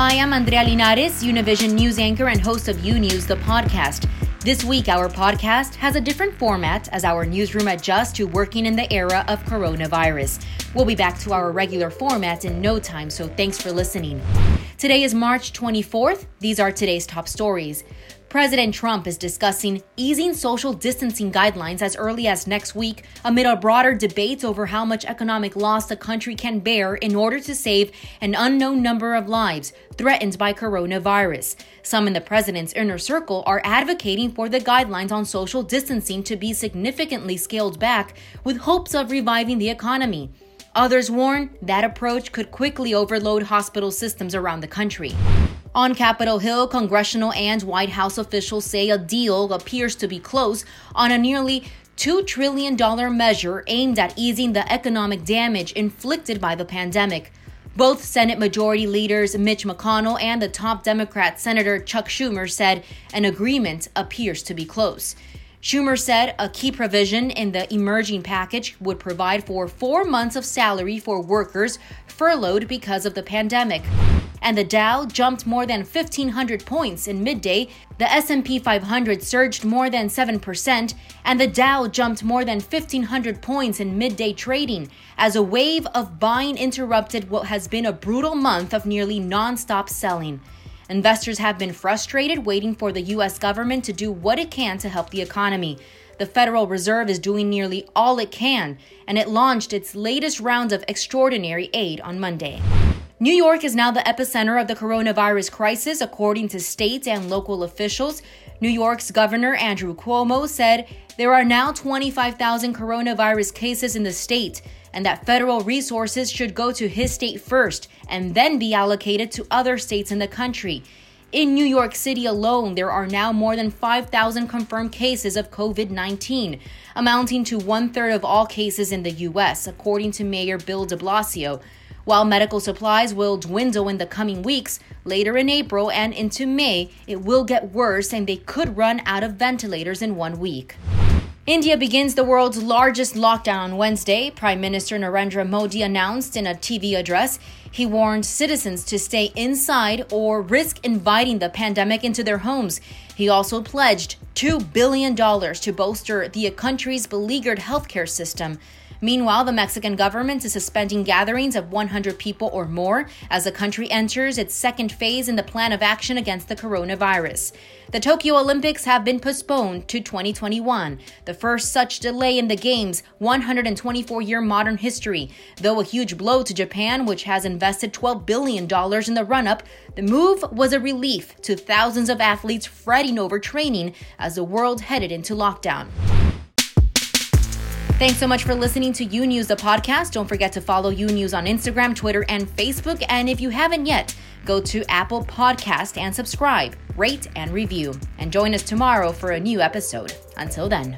Hi, I'm Andrea Linares, Univision news anchor and host of U News, the podcast. This week, our podcast has a different format as our newsroom adjusts to working in the era of coronavirus. We'll be back to our regular format in no time, so thanks for listening. Today is March 24th. These are today's top stories. President Trump is discussing easing social distancing guidelines as early as next week amid a broader debate over how much economic loss the country can bear in order to save an unknown number of lives threatened by coronavirus. Some in the president's inner circle are advocating for the guidelines on social distancing to be significantly scaled back with hopes of reviving the economy. Others warn that approach could quickly overload hospital systems around the country. On Capitol Hill, congressional and White House officials say a deal appears to be close on a nearly $2 trillion measure aimed at easing the economic damage inflicted by the pandemic. Both Senate Majority Leaders Mitch McConnell and the top Democrat Senator Chuck Schumer said an agreement appears to be close. Schumer said a key provision in the emerging package would provide for four months of salary for workers furloughed because of the pandemic. And the Dow jumped more than 1500 points in midday. The S&P 500 surged more than 7% and the Dow jumped more than 1500 points in midday trading as a wave of buying interrupted what has been a brutal month of nearly non-stop selling. Investors have been frustrated waiting for the U.S. government to do what it can to help the economy. The Federal Reserve is doing nearly all it can, and it launched its latest round of extraordinary aid on Monday. New York is now the epicenter of the coronavirus crisis, according to state and local officials. New York's Governor Andrew Cuomo said there are now 25,000 coronavirus cases in the state and that federal resources should go to his state first and then be allocated to other states in the country. In New York City alone, there are now more than 5,000 confirmed cases of COVID 19, amounting to one third of all cases in the U.S., according to Mayor Bill de Blasio. While medical supplies will dwindle in the coming weeks, later in April and into May, it will get worse and they could run out of ventilators in one week. India begins the world's largest lockdown on Wednesday. Prime Minister Narendra Modi announced in a TV address. He warned citizens to stay inside or risk inviting the pandemic into their homes. He also pledged $2 billion to bolster the country's beleaguered healthcare system. Meanwhile, the Mexican government is suspending gatherings of 100 people or more as the country enters its second phase in the plan of action against the coronavirus. The Tokyo Olympics have been postponed to 2021, the first such delay in the Games' 124 year modern history. Though a huge blow to Japan, which has invested $12 billion in the run up, the move was a relief to thousands of athletes fretting over training as the world headed into lockdown. Thanks so much for listening to U News, the podcast. Don't forget to follow U News on Instagram, Twitter, and Facebook. And if you haven't yet, go to Apple Podcast and subscribe, rate, and review. And join us tomorrow for a new episode. Until then.